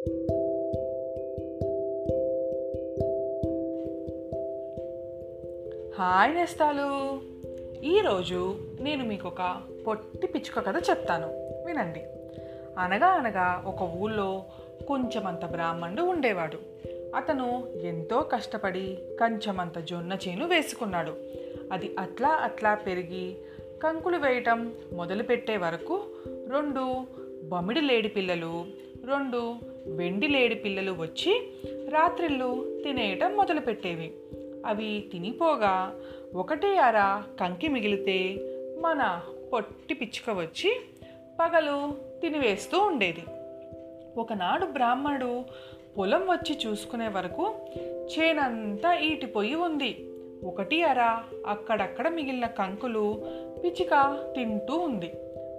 Hi నేస్తాలు. ఈరోజు నేను మీకు ఒక పొట్టి పిచ్చుక కథ చెప్తాను. వినండి. అనగా అనగా ఒక ఊళ్ళో కొంచెమంత బ్రాహ్మణుడు ఉండేవాడు. అతను ఎంతో కష్టపడి కంచమంత జొన్న చేను వేసుకున్నాడు. అది అట్లా అట్లా పెరిగి కంకులు వేయటం మొదలుపెట్టే వరకు రెండు బమిడి లేడి పిల్లలు రెండు వెండి లేడి పిల్లలు వచ్చి రాత్రిళ్ళు తినేయటం మొదలుపెట్టేవి. అవి తినిపోగా ఒకటి అర కంకి మిగిలితే మన పొట్టి పిచ్చుక వచ్చి పగలు తినివేస్తూ ఉండేది. ఒకనాడు బ్రాహ్మణుడు పొలం వచ్చి చూసుకునే వరకు చేనంతా ఈటిపోయి ఉంది. ఒకటి అర అక్కడక్కడ మిగిలిన కంకులు పిచ్చిక తింటూ ఉంది.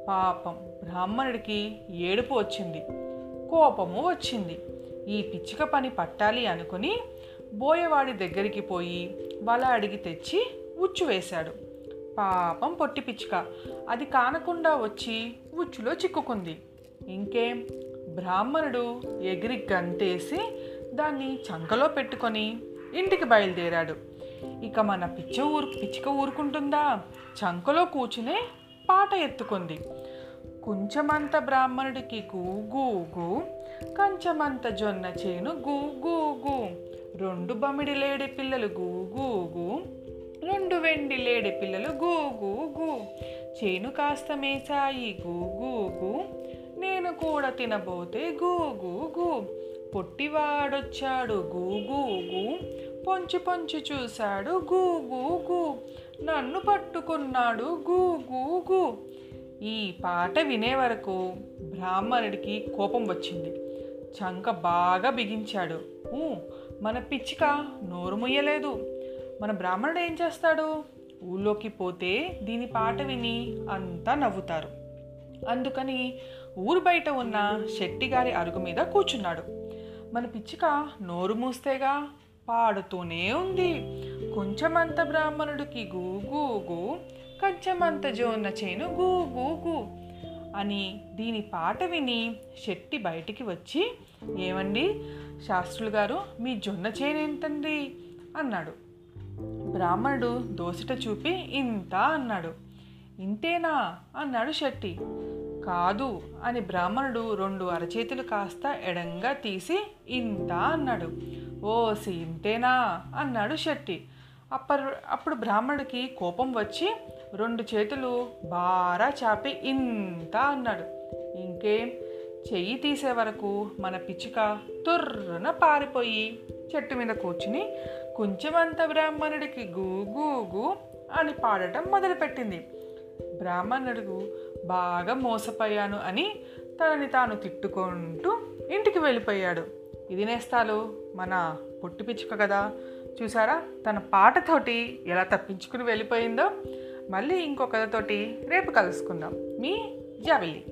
పాపం బ్రాహ్మణుడికి ఏడుపు వచ్చింది. కోపము వచ్చింది. ఈ పిచ్చుక పని పట్టాలి అనుకుని బోయవాడి దగ్గరికి పోయి వల అడిగి తెచ్చి ఉచ్చు వేశాడు. పాపం పొట్టి పిచ్చుక. అది కానకుండా వచ్చి ఉచ్చులో చిక్కుకుంది. ఇంకేం? బ్రాహ్మణుడు ఎగిరి గంతేసి దాన్ని చంకలో పెట్టుకొని ఇంటికి బయలుదేరాడు. ఇక మన పిచ్చ ఊరు పిచ్చుక ఊరుకుంటుందా? చంకలో కూర్చునే పాట ఎత్తుకుంది. కొంచెమంత బ్రాహ్మణుడికి గూ కంచమంత జొన్న చేను గూ రెండు బమిడి లేడి పిల్లలు గూ రెండు వెండి లేడి పిల్లలు గూ చేను కాస్త మేసాయి గూ నేను కూడా తినబోతే గూగు పొట్టివాడొచ్చాడు గూ పొంచి పొంచి చూశాడు గూగు నన్ను పట్టుకున్నాడు గూగు ఈ పాట వినే వరకు బ్రాహ్మణుడికి కోపం వచ్చింది. చంక బాగా బిగించాడు. మన పిచ్చిక నోరు ముయ్యలేదు. మన బ్రాహ్మణుడు ఏం చేస్తాడు? ఊళ్ళోకి పోతే దీని పాట విని అంతా నవ్వుతారు. అందుకని ఊరు బయట ఉన్న శెట్టిగారి అరుగు మీద కూర్చున్నాడు. మన పిచ్చిక నోరు మూస్తేగా పాడుతూనే ఉంది. కొంచెమంత బ్రాహ్మణుడికి గూగు కంచెమంత జోన్న చేను గూ గూ గూ అని దీని పాట విని శెట్టి బయటికి వచ్చి ఏమండి? శాస్త్రులు గారు మీ జొన్న చేను ఎంతండి? అన్నాడు. బ్రాహ్మణుడు దోసిట చూపి ఇంత అన్నాడు. ఇంతేనా? అన్నాడు శెట్టి. కాదు అని బ్రాహ్మణుడు రెండు అరచేతులు కాస్త ఎడంగా తీసి ఇంత అన్నాడు. ఓసి ఇంతేనా? అన్నాడు శెట్టి. అప్పరు అప్పుడు బ్రాహ్మణుడికి కోపం వచ్చి రెండు చేతులు బారా చాపి ఇంత అన్నాడు. ఇంకేం? చెయ్యి తీసే వరకు మన పిచ్చుక తుర్రున పారిపోయి చెట్టు మీద కూర్చుని కొంచెమంత బ్రాహ్మణుడికి గూగూగు అని పాడటం మొదలుపెట్టింది. బ్రాహ్మణుడు బాగా మోసపోయాను అని తనని తాను తిట్టుకుంటూ ఇంటికి వెళ్ళిపోయాడు. ఇది నేస్తాలు? మన పొట్టి పిచ్చుక కదా. చూసారా? తన పాటతోటి ఎలా తప్పించుకుని వెళ్ళిపోయిందో మళ్ళీ ఇంకో రేపు కలుసుకుందాం. మీ జావెల్లి